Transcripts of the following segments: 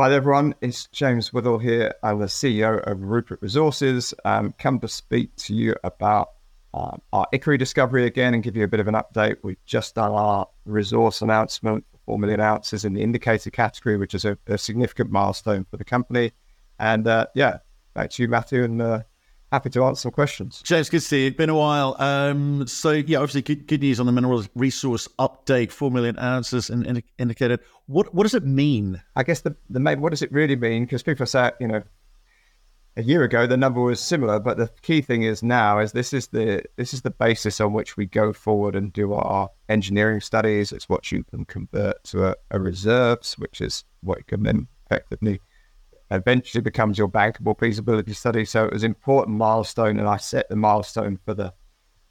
Hi everyone, it's James Withall here. I'm the CEO of Rupert Resources. Um, come to speak to you about uh, our Ikkari discovery again and give you a bit of an update. We've just done our resource announcement for 4 million ounces in the indicated category, which is a, a significant milestone for the company. And uh, yeah, back to you, Matthew, and uh, happy to answer some questions. James, good to see you. It's been a while. Um, so, yeah, obviously, good, good news on the mineral resource update 4 million ounces in, in, indicated. What what does it mean? I guess the, the main, what does it really mean? Because people say, you know, a year ago the number was similar, but the key thing is now is this is the this is the basis on which we go forward and do our engineering studies. It's what you can convert to a, a reserves, which is what you can then effectively eventually becomes your bankable feasibility study. So it was an important milestone, and I set the milestone for the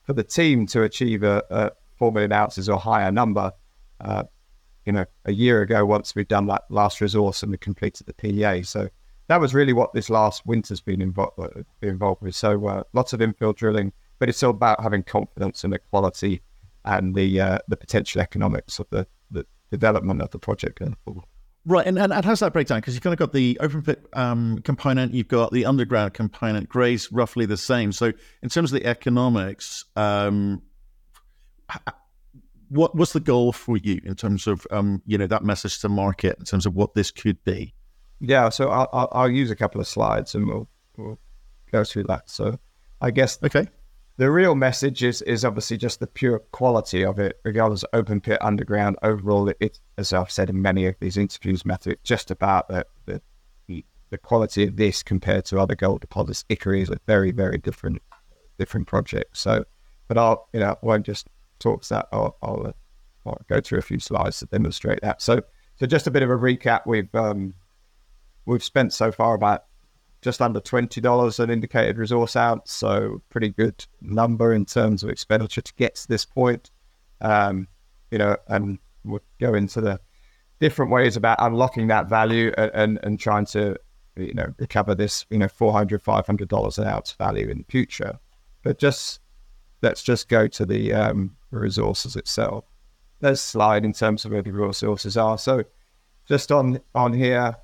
for the team to achieve a, a four million ounces or higher number. Uh, you know, a year ago, once we'd done that last resource and we completed the PEA. So that was really what this last winter's been involved uh, involved with. So uh, lots of infill drilling, but it's all about having confidence in the quality and the uh, the potential economics of the, the development of the project going forward. Right, and, and, and how's that breakdown? Because you've kind of got the open pit um, component, you've got the underground component, grades roughly the same. So, in terms of the economics, um, what what's the goal for you in terms of um, you know that message to market in terms of what this could be? Yeah, so I'll, I'll, I'll use a couple of slides and we'll, we'll go through that. So, I guess okay, the real message is is obviously just the pure quality of it, regardless of open pit, underground. Overall, it, as I've said in many of these interviews, Matthew, it's just about the, the the quality of this compared to other gold deposits. Ikkari is a very very different different project. So, but I'll you know I won't just talk to that. I'll, I'll, I'll go through a few slides to demonstrate that. So so just a bit of a recap. We've um, we've spent so far about just under twenty dollars an indicated resource ounce, so pretty good number in terms of expenditure to get to this point. Um, you know, and we'll go into the different ways about unlocking that value and, and, and trying to you know recover this you know 400 500 dollars an ounce value in the future. But just let's just go to the um, resources itself. There's slide in terms of where the resources are. So just on on here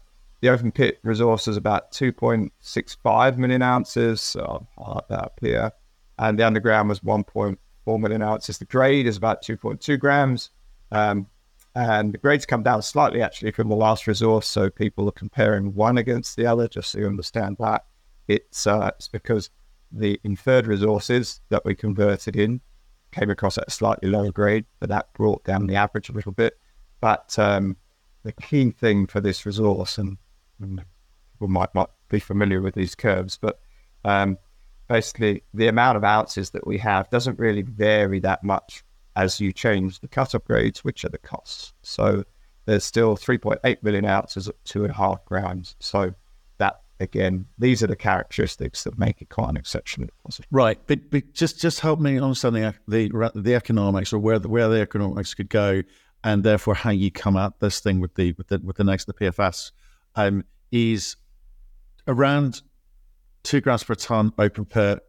the open pit resource is about 2.65 million ounces. So I'll that up here. And the underground was 1.4 million ounces. The grade is about 2.2 grams. Um, and the grades come down slightly actually from the last resource. So people are comparing one against the other, just so you understand that. It's, uh, it's because the inferred resources that we converted in came across at a slightly lower grade, but that brought down the average a little bit. But um, the key thing for this resource, and people might not be familiar with these curves, but um, basically the amount of ounces that we have doesn't really vary that much as you change the cut-off grades, which are the costs. So there's still 3.8 million ounces at two and a half grams. So that again, these are the characteristics that make it quite an exceptional deposit. Right, but, but just just help me understand the the, the economics or where the, where the economics could go, and therefore how you come at this thing with the with the with the next the PFS um, is around two grams per ton open pit.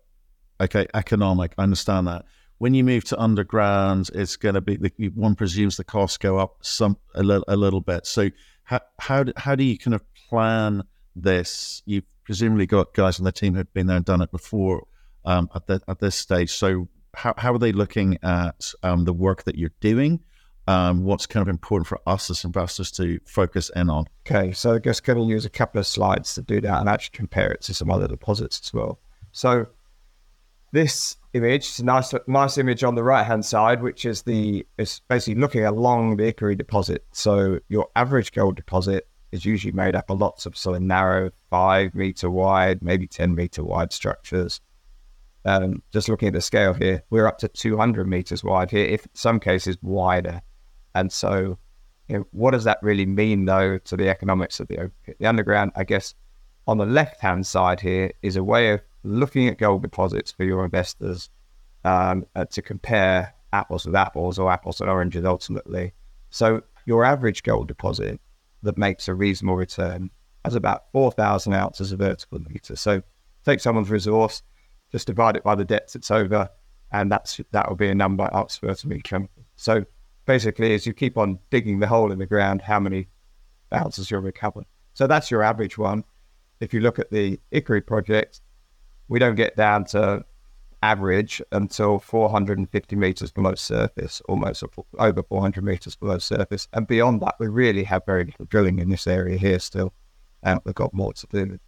Okay, economic. I understand that. When you move to underground, it's going to be one presumes the costs go up some a little a little bit. So how how do, how do you kind of plan this? You've presumably got guys on the team who've been there and done it before um, at the, at this stage. So how how are they looking at um, the work that you're doing? Um, what's kind of important for us as investors to focus in on. Okay, so I guess going to use a couple of slides to do that and actually compare it to some other deposits as well. So this image is a nice, nice image on the right hand side, which is the is basically looking along the Ikkari deposit. So your average gold deposit is usually made up of lots of sort of narrow, five meter wide, maybe ten meter wide structures. Um, just looking at the scale here, we're up to 200 meters wide here, if in some cases wider. And so, you know, what does that really mean, though, to the economics of the? The underground, I guess, on the left hand side here is a way of looking at gold deposits for your investors um, uh, to compare apples with apples or apples and oranges ultimately. So, your average gold deposit that makes a reasonable return has about 4,000 ounces of vertical meter. So, take someone's resource, just divide it by the depth it's over, and that's that will be a number ounce vertical meter. So, basically, as you keep on digging the hole in the ground, how many ounces you'll recover. So that's your average one. If you look at the Ikkari project, we don't get down to average until 450 meters below surface, almost over 400 meters below surface. And beyond that, we really have very little drilling in this area here still. And we've got more to do.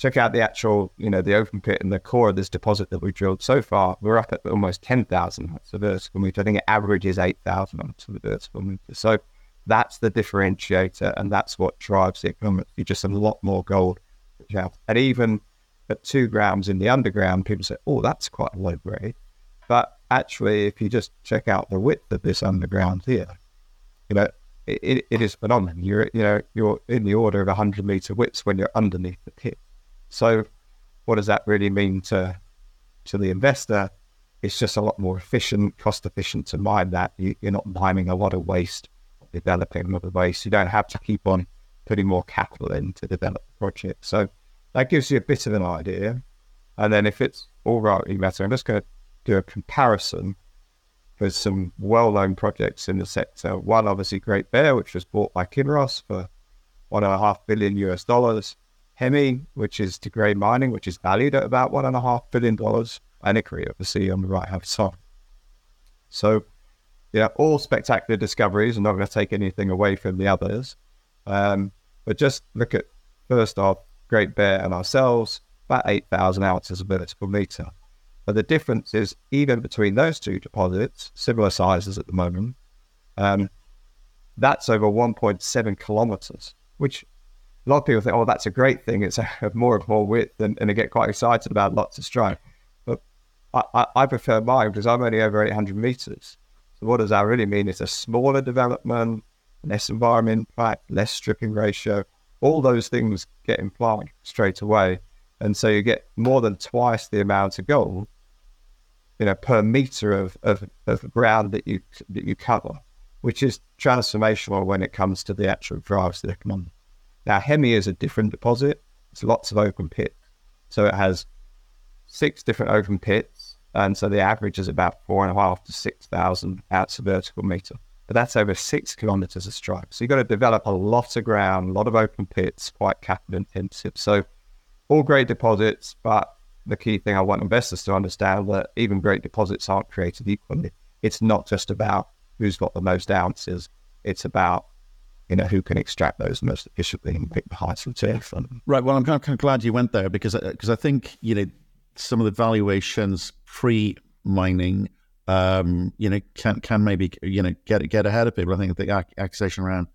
Check out the actual, you know, the open pit and the core of this deposit that we drilled so far. We're up at almost 10,000 so vertical meters. I think it averages 8,000 onto the vertical meters. So that's the differentiator, and that's what drives the economics. You just a lot more gold. And even at two grams in the underground, people say, oh, that's quite low grade. But actually, if you just check out the width of this underground here, you know, it, it is phenomenal. You're, you know, you're in the order of 100 meter widths when you're underneath the pit. So, what does that really mean to to the investor? It's just a lot more efficient, cost efficient to mine that. You, are not mining a lot of waste, developing a lot of waste. You don't have to keep on putting more capital in to develop the project. So, that gives you a bit of an idea. And then if it's all right with matter, I'm just going to do a comparison with some well-known projects in the sector. One, obviously, Great Bear, which was bought by Kinross for one and a half billion US dollars. Hemi, which is De Grey Mining, which is valued at about one and a half billion dollars. And Ikkari, obviously, on the right hand side. So, yeah, all spectacular discoveries. I'm not going to take anything away from the others. Um, but just look at first off Great Bear and ourselves, about 8,000 ounces of vertical meter. But the difference is even between those two deposits, similar sizes at the moment, um, that's over 1.7 kilometers, which a lot of people think, oh, that's a great thing. It's a more and more width, and, and they get quite excited about lots of strike. But I, I, I prefer mine because I'm only over 800 meters. So what does that really mean? It's a smaller development, less environment impact, less stripping ratio, all those things get implied straight away. And so you get more than twice the amount of gold, you know, per meter of, of, of ground that you that you cover, which is transformational when it comes to the actual drives that come economy. Now, Hemi is a different deposit. It's lots of open pits. So it has six different open pits. And so the average is about four and a half to 6,000 ounce of vertical meter but that's over six kilometers of strike. So you've got to develop a lot of ground, a lot of open pits, quite capital intensive. So all great deposits, but the key thing I want investors to understand that even great deposits aren't created equally. It's not just about who's got the most ounces. It's about you know who can extract those most efficiently and pick the highest return from them. Right. Well, I'm kind of, kind of glad you went there because because I think you know some of the valuations pre mining um, you know, can can maybe you know get get ahead of people. I think the accusation around,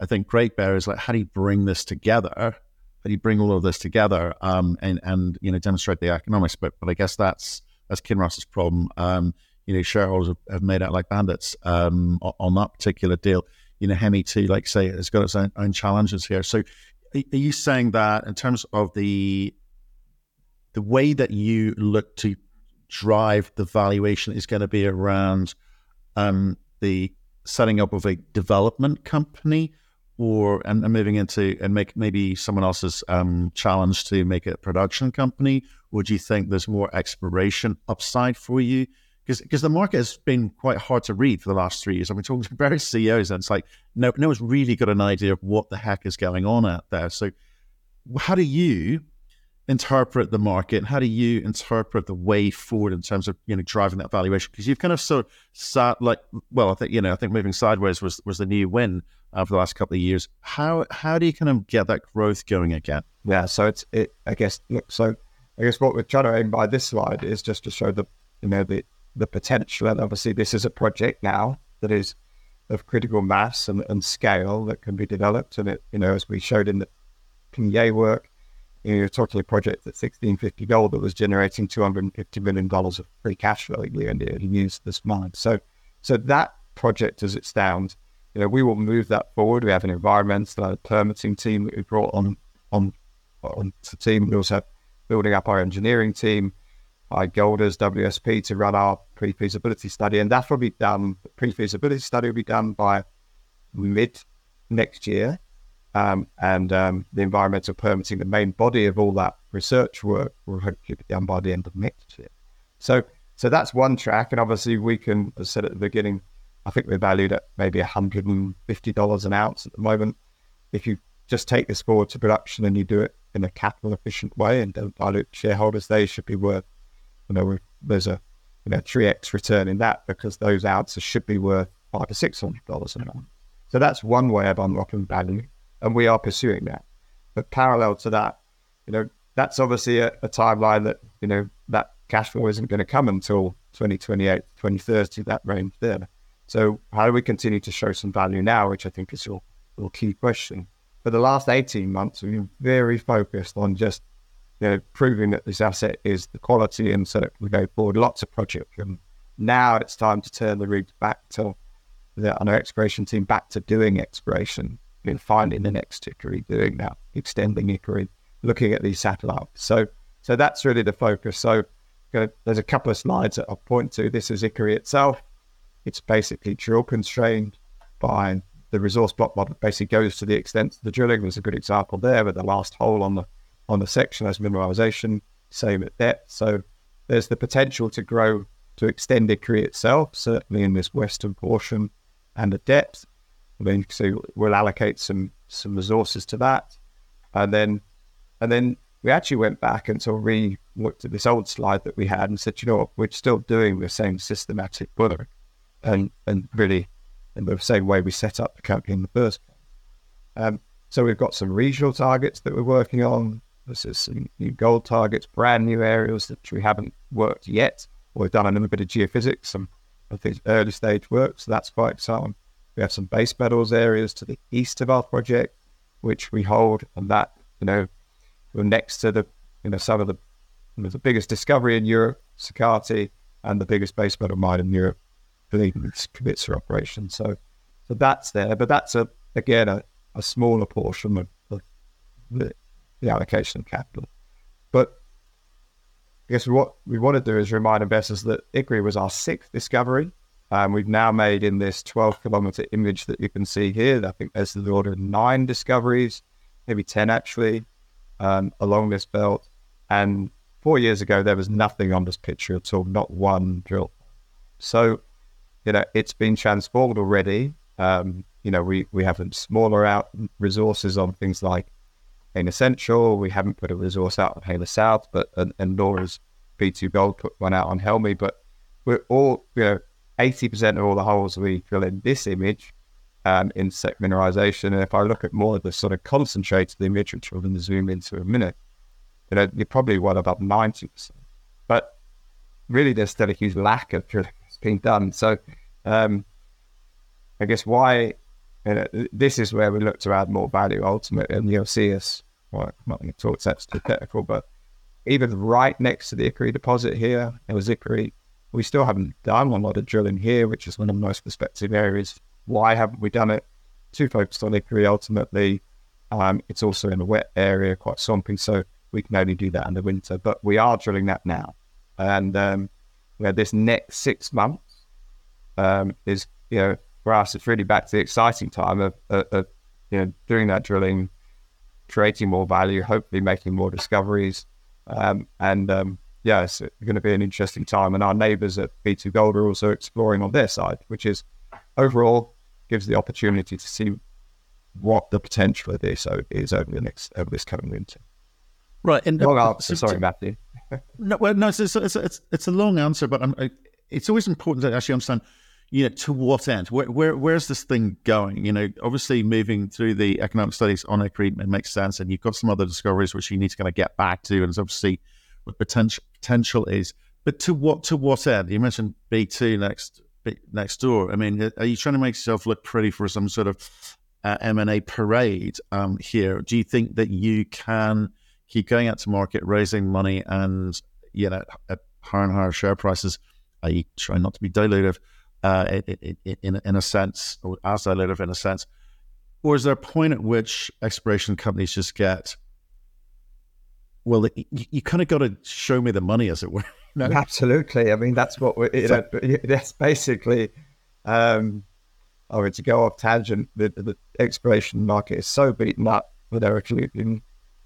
I think Great Bear is like, how do you bring this together? How do you bring all of this together um, and and you know demonstrate the economics? But but I guess that's that's Kinross's problem. Um, you know, shareholders have, have, made out like bandits um, on, that particular deal. You know, Hemi too, like say, has got its own, own challenges here. So, are you saying that in terms of the the way that you look to drive the valuation is going to be around um, the setting up of a development company or and, and, moving into and make maybe someone else's um, challenge to make it a production company? Do you think there's more exploration upside for you? Because the market has been quite hard to read for the last three years. I've been talking to various CEOs, and it's like no no one's really got an idea of what the heck is going on out there. So, how do you interpret the market? How do you interpret the way forward in terms of you know driving that valuation? Because you've kind of sort of sat like, well, I think you know, I think moving sideways was was the new win uh, for the last couple of years. How how do you kind of get that growth going again? Yeah, so it's it. I guess look, so I guess what we're trying to aim by this slide is just to show the you know the the potential, and obviously this is a project now that is of critical mass and, and scale that can be developed, and it you know as we showed in the PEA work you know, you're talking a project at 1650 gold that was generating 250 million dollars of free cash flow a year and used this mine. So, so that project as it stands, you know, we will move that forward. We have an environmental uh, permitting team that we brought on on on the team. We also have building up our engineering team, our Golders WSP to run our pre-feasibility study, and that will be done. Pre-feasibility study will be done by mid next year. Um, and um, the environmental permitting, the main body of all that research work, will hopefully be done by the end of next year. So, so that's one track, and obviously we can, as I said at the beginning, I think we're valued at maybe $150 an ounce at the moment. If you just take this forward to production and you do it in a capital efficient way and don't dilute shareholders, they should be worth, you know, there's a you know three x return in that because those ounces should be worth five to six hundred dollars an ounce. So that's one way of unlocking value, and we are pursuing that. But parallel to that, you know, that's obviously a, a timeline that you know that cash flow isn't going to come until 2028, 2030, that range there. So how do we continue to show some value now, which I think is your, your key question. For the last 18 months, we've been very focused on just you know, proving that this asset is the quality and so we go forward. Lots of projects. And now it's time to turn the route back to the our exploration team back to doing exploration, mean, finding the next Ikkari, doing that, extending Ikkari, looking at these satellites. So so that's really the focus. So uh, there's a couple of slides that I'll point to. This is Ikkari itself. It's basically drill constrained by the resource block model. Basically goes to the extent of the drilling. There's a good example there with the last hole on the on the section as mineralization, same at depth. So there's the potential to grow to extend Ikkari itself, certainly in this western portion and the depth. I mean, so we'll allocate some some resources to that, and then and then we actually went back and sort of re looked at this old slide that we had and said, you know what, we're still doing the same systematic work and and really in the same way we set up the company in the first place. Um, so we've got some regional targets that we're working on. This is some new gold targets, brand new areas that we haven't worked yet. We've done a little bit of geophysics, some of these early stage work, so that's quite exciting. We have some base metals areas to the east of our project, which we hold, and that you know we're next to the you know some of the you know, the biggest discovery in Europe, Sakatti, and the biggest base metal mine in Europe, the Kevitsa operation. So so that's there, but that's a again a, a smaller portion of, of the the allocation of capital. But I guess what we want to do is remind investors that Ikkari was our sixth discovery. Um, we've now made in this 12 kilometer image that you can see here, I think there's the order of nine discoveries, maybe 10 actually, um, along this belt. And four years ago, there was nothing on this picture at all, not one drill. So, you know, it's been transformed already. Um, you know, we, we have smaller out resources on things like Heinä Central. We haven't put a resource out on Heinä South, but and, and has B2 Gold put one out on Helmi. But we're all, you know, 80% of all the holes we drill in this image um, insect mineralization. And if I look at more of the sort of concentrated image, which we're going to zoom into in a minute, you know, you're probably one about 90%. But really, there's still a huge lack of drilling that's being done. So um, I guess why you know, this is where we look to add more value ultimately. And you'll see us well, I'm not going to talk that's too technical, but even right next to the Ikkari deposit here, there was Ikkari. We still haven't done a lot of drilling here, which is one of the most prospective areas. Why haven't we done it? Too focused on Ikkari ultimately. Um, it's also in a wet area, quite swampy, so we can only do that in the winter. But we are drilling that now, and um, we this next six months um, is you know for us it's really back to the exciting time of, of, of you know doing that drilling creating more value, hopefully making more discoveries. Um, and um, yeah, it's going to be an interesting time. And our neighbors at B2 Gold are also exploring on their side, which is overall gives the opportunity to see what the potential of this is over the next over this coming winter. Right. And long uh, answer. Sorry, Matthew. no, well, no, it's, it's, it's, it's, a long answer, but I'm, it's always important to actually understand you know, to what end? Where, where, where's this thing going? You know, obviously moving through the economic studies on Ikkari it makes sense, and you've got some other discoveries which you need to kind of get back to, and it's obviously what potential potential is. But to what to what end? You mentioned B two next next door. I mean, are you trying to make yourself look pretty for some sort of uh, M and A parade um, here? Do you think that you can keep going out to market, raising money, and you know, higher and higher share prices? I try not to be dilutive uh, in, in a sense, or as I live in a sense? Or is there a point at which exploration companies just get, well, you, you kind of got to show me the money, as it were? No, absolutely. I mean, that's what we're, you know, that's basically, um, oh, to go off tangent, the, the exploration market is so beaten up with Eric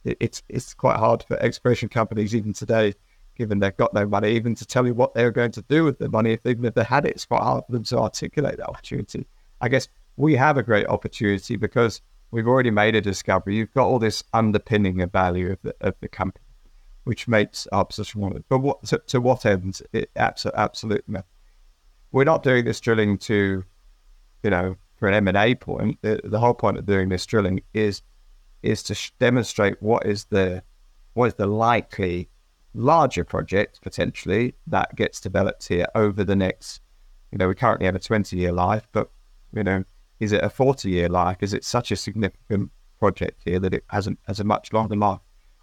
It's, it's quite hard for exploration companies even today given they've got no money, even to tell you what they're going to do with the money. If even if they had it, it's quite hard for them to articulate that opportunity. I guess we have a great opportunity because we've already made a discovery. You've got all this underpinning of value of the, of the company, which makes our position one. But what to, to what ends? It, absolutely, absolutely. We're not doing this drilling to, you know, for an M and A point. The, the whole point of doing this drilling is is to sh- demonstrate what is the what is the likely larger project potentially that gets developed here over the next. You know, we currently have a twenty year life, but you know, is it a 40 year life? Is it such a significant project here that it hasn't has a much longer life?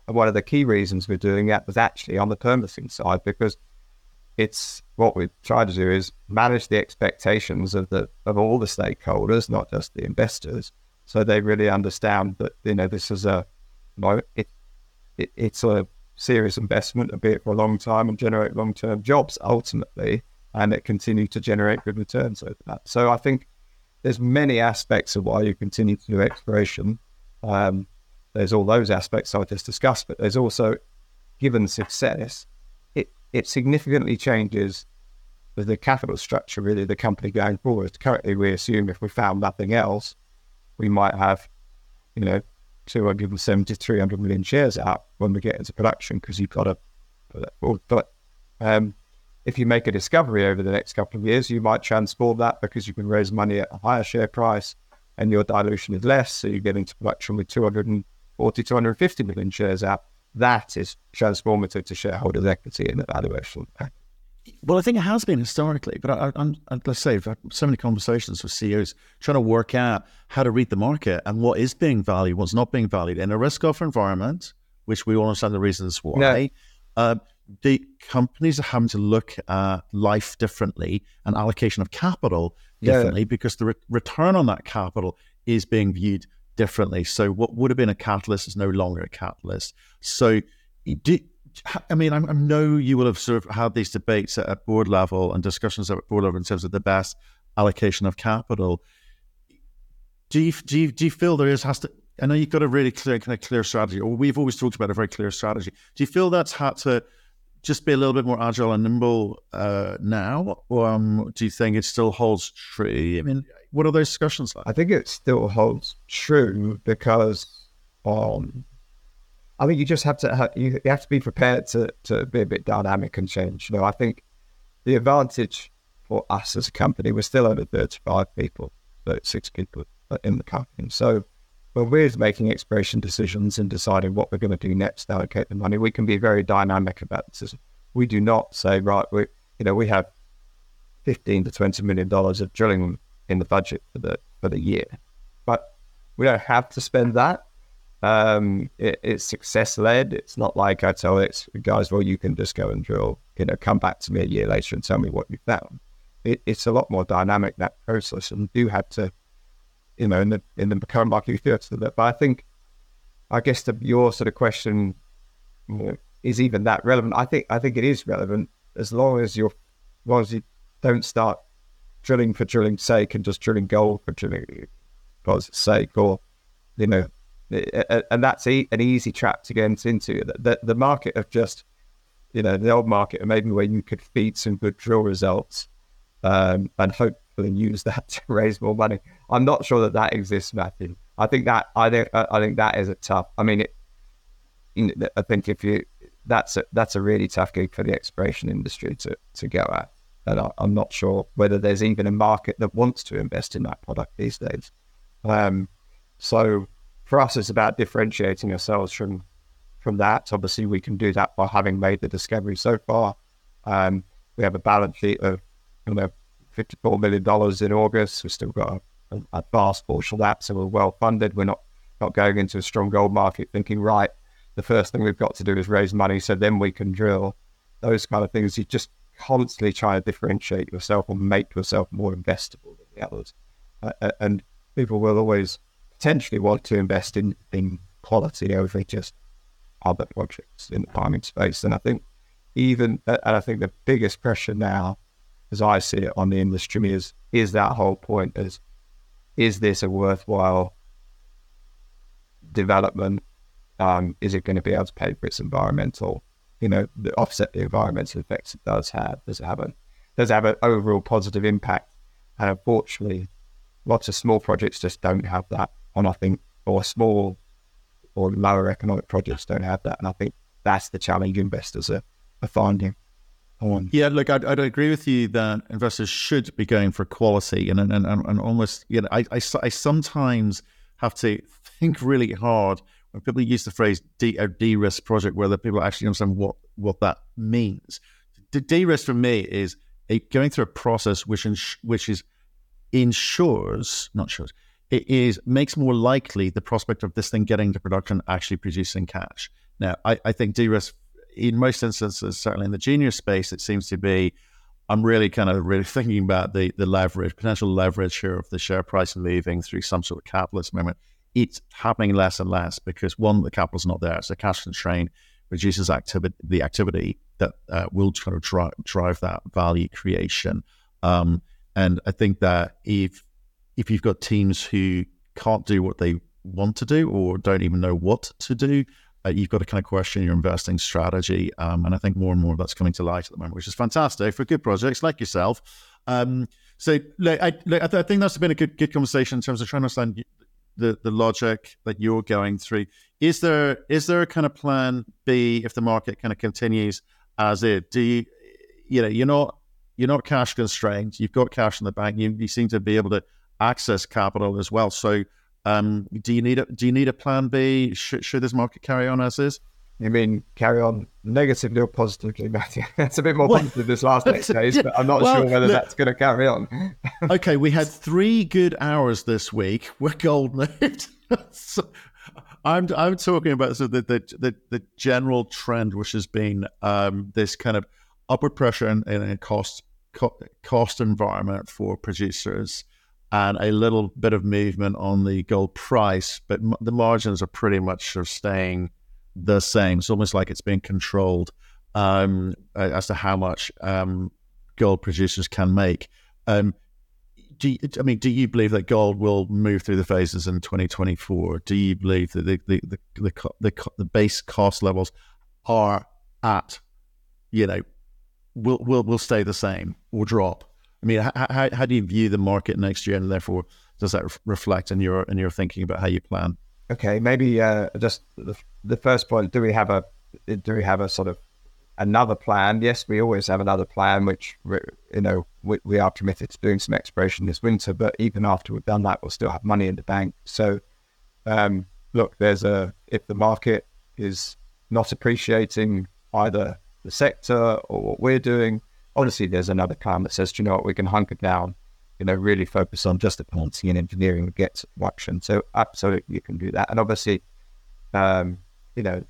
And one of the key reasons we're doing that was actually on the permitting side because it's what we try to do is manage the expectations of the of all the stakeholders, not just the investors, so they really understand that you know this is a you know, it, it it's a serious investment, a bit for a long time, and generate long term jobs ultimately, and it continue to generate good returns over that. So I think there's many aspects of why you continue to do exploration. Um, there's all those aspects I just discussed, but there's also, given success, it it significantly changes the capital structure really the company going forward. Currently, we assume if we found nothing else, we might have, you know, 270, 300 million shares out when we get into production because you've got to. But um, if you make a discovery over the next couple of years, you might transform that because you can raise money at a higher share price and your dilution is less. So you get into production with 240, 250 million shares out. That is transformative to shareholders' equity and valuation. Well, I think it has been historically, but I, am let's say I've had so many conversations with CEOs trying to work out how to read the market and what is being valued, what's not being valued in a risk-off environment, which we all understand the reasons why. Yeah. Uh, the companies are having to look at life differently and allocation of capital differently yeah. because the re- return on that capital is being viewed differently. So what would have been a catalyst is no longer a catalyst. So do, I mean, I, know you will have sort of had these debates at, at board level and discussions at board level in terms of the best allocation of capital. Do you, do you, do you feel there is has to I know you've got a really clear kind of clear strategy, or we've always talked about a very clear strategy. Do you feel that's had to just be a little bit more agile and nimble uh, now? Or um, do you think it still holds true? I mean, what are those discussions like? I think it still holds true because um, I think you just have to you have to be prepared to to be a bit dynamic and change. You know, I think the advantage for us as a company, we're still only 35 people, 36 people in the company. So when we're making exploration decisions and deciding what we're going to do next, allocate the money, we can be very dynamic about this. We do not say, right, we, you know, we have 15 to 20 million dollars of drilling in the budget for the for the year, but we don't have to spend that. Um, it, it's success led. It's not like I tell it guys, well, you can just go and drill. You know, come back to me a year later and tell me what you found. It, it's a lot more dynamic that process, and you do have to you know, in the in the current market, you feel to that. But I think, I guess the, your sort of question know, is even that relevant. I think I think it is relevant as long as you're, as long as you don't start drilling for drilling's sake and just drilling gold for drilling because sake, or you know, and that's an easy trap to get into. The, the market of just, you know, the old market, maybe where you could feed some good drill results um, and hopefully use that to raise more money. I'm not sure that that exists, Matthew. I think that I think I think that is a tough. I mean, it, I think if you that's a that's a really tough gig for the exploration industry to to go at. And I, am not sure whether there's even a market that wants to invest in that product these days. Um, so for us, it's about differentiating ourselves from from that. Obviously, we can do that by having made the discovery so far. Um, we have a balance sheet of you know $54 million in August. We've still got a, a vast portion of that. So we're well funded. We're not, not going into a strong gold market thinking, right, the first thing we've got to do is raise money so then we can drill. Those kind of things. You just constantly try to differentiate yourself or make yourself more investable than the others. Uh, and people will always potentially want to invest in, in quality over just other projects in the farming space. And I think even, and I think the biggest pressure now as I see it on the industry, is is that whole point is is this a worthwhile development? Um, is it going to be able to pay for its environmental, you know, the offset the environmental effects it does have? Does it have a does it have an overall positive impact? And unfortunately, lots of small projects just don't have that. And I think or small or lower economic projects don't have that. And I think that's the challenge investors are, are finding. On. Yeah, look, I'd, I'd, agree with you that investors should be going for quality and and, and, and almost, you know, I, I, I, sometimes have to think really hard when people use the phrase de, a de-risk project, whether people actually understand what, what that means. De-risk for me is a, going through a process which ins- which is ensures, not sure, it is makes more likely the prospect of this thing getting to production actually producing cash. Now, I, I think de-risk in most instances, certainly in the junior space, it seems to be I'm really kind of really thinking about the the leverage, potential leverage here of the share price moving through some sort of capitalist moment. It's happening less and less because one, the capital's not there, so cash constraint reduces activity, the activity that uh, will kind of drive, drive that value creation. Um, and I think that if if you've got teams who can't do what they want to do or don't even know what to do, uh, you've got to kind of question your investing strategy. Um, and I think more and more of that's coming to light at the moment, which is fantastic for good projects like yourself. Um, so like, I, like, I, th- I, think that's been a good good conversation in terms of trying to understand the, the logic that you're going through. Is there is there a kind of plan B if the market kind of continues as it? Do you you know you're not you're not cash constrained. You've got cash in the bank. You, you seem to be able to access capital as well. So, um, do you need a do you need a plan B? Should, should this market carry on as is? You mean carry on negatively or positively, Matthew? It's a bit more well, positive this last eight days, but I'm not well, sure whether look, that's going to carry on. okay, we had three good hours this week We're gold moved. so I'm I'm talking about so the, the the the general trend, which has been um, this kind of upward pressure in, in a cost cost environment for producers and a little bit of movement on the gold price, but m- the margins are pretty much of staying the same. It's almost like it's being controlled um, as to how much um, gold producers can make. Um, do you, I mean, do you believe that gold will move through the phases in 2024? Do you believe that the the the, the, the, the base cost levels are at, you know, will will will stay the same or drop? I mean, how, how, do you view the market next year, and therefore does that reflect in your in your thinking about how you plan? Okay, maybe uh, just the, the first point: do we have a do we have a sort of another plan? Yes, we always have another plan, which you know we, we are committed to doing some exploration this winter. But even after we've done that, we'll still have money in the bank. So, um, look, there's a if the market is not appreciating either the sector or what we're doing, honestly, there's another camp that says, "Do you know what, we can hunker down, you know, really focus on just the advancing and engineering and get action. So absolutely, you can do that. And obviously, um, you know,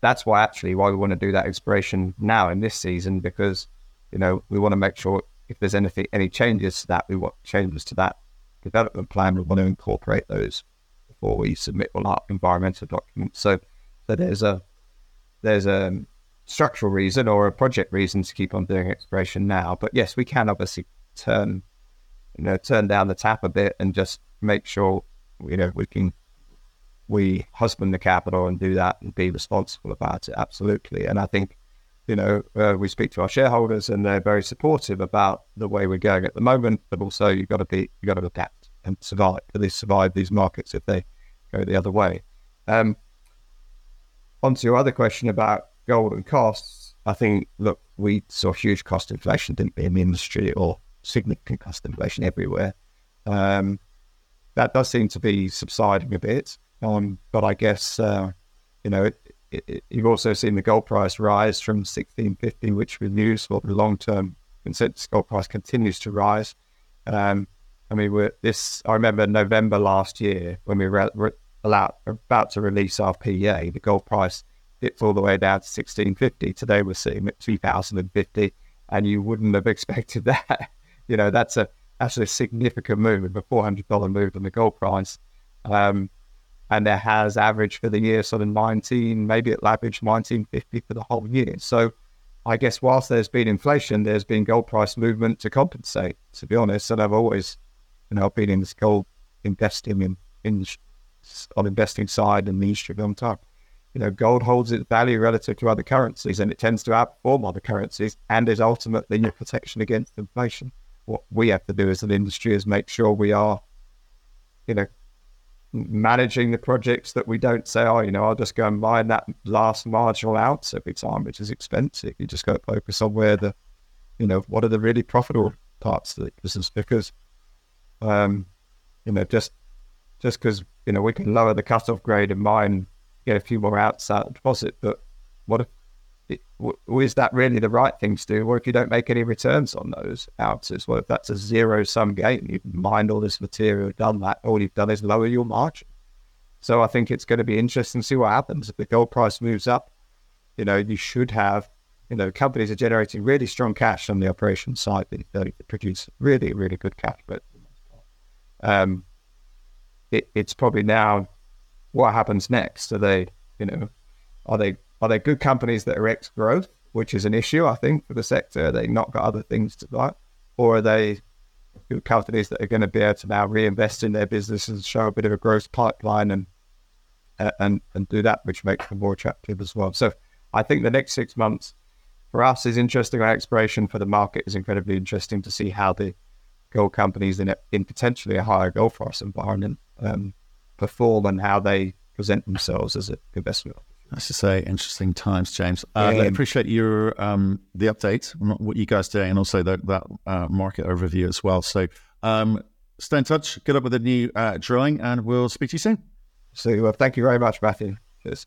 that's why actually why we want to do that exploration now in this season because, you know, we want to make sure if there's anything, any changes to that, we want changes to that development plan. We want to incorporate those before we submit all our environmental documents. So, so there's a there's a structural reason or a project reason to keep on doing exploration now. But yes, we can obviously turn, you know, turn down the tap a bit and just make sure, you know, we can we husband the capital and do that and be responsible about it. Absolutely. And I think, you know, uh, we speak to our shareholders and they're very supportive about the way we're going at the moment. But also, you've got to be, you've got to adapt and survive. At least survive these markets if they go the other way. Um, on to your other question about golden costs, I think, look, we saw huge cost inflation, didn't we, in the industry or significant cost inflation everywhere. Um, that does seem to be subsiding a bit. Um, but I guess, uh, you know, it, it, it, you've also seen the gold price rise from 1650, which was useful for the long term consensus gold price continues to rise. Um, I mean, we're this. I remember November last year when we were, were about to release our PEA, the gold price it's all the way down to 1650. Today we're sitting at 2050, and you wouldn't have expected that. you know, that's a actually a significant move, a $400 move in the gold price. Um, and there has averaged for the year sort of 19, maybe it averaged 1950 for the whole year. So I guess whilst there's been inflation, there's been gold price movement to compensate, to be honest. And I've always, you know, been in this gold investing in, in on investing side and the industry of long time you know, gold holds its value relative to other currencies and it tends to outperform other currencies and is ultimately your protection against inflation. What we have to do as an industry is make sure we are, you know, managing the projects that we don't say, oh, you know, I'll just go and mine that last marginal ounce every time, which is expensive. You just to focus on where the, you know, what are the really profitable parts of the business because, um, you know, just just because you know we can lower the cutoff grade and mine, get a few more outs out of deposit, but what if it, w- is that really the right thing to do? Or if you don't make any returns on those ounces, well, if that's a zero sum game, you've mined all this material, done that, all you've done is lower your margin. So I think it's going to be interesting to see what happens if the gold price moves up. You know, you should have, you know, companies are generating really strong cash on the operation side. They, they produce really, really good cash, but um, it, it's probably now what happens next. Are they, you know, are they are they good companies that are ex growth, which is an issue I think for the sector? Are they not got other things to buy, or are they good companies that are going to be able to now reinvest in their business and show a bit of a growth pipeline and and and do that, which makes them more attractive as well. So I think the next six months for us is interesting. Our exploration for the market is incredibly interesting to see how the gold companies in, in potentially a higher gold price environment um, perform and how they present themselves as an investment. Nice to say, interesting times, James. Uh, yeah. I appreciate your um, the update, what you guys doing, and also the, that uh, market overview as well. So, um, stay in touch. get up with the new uh, drilling, and we'll speak to you soon. So, uh, thank you very much, Matthew. Cheers.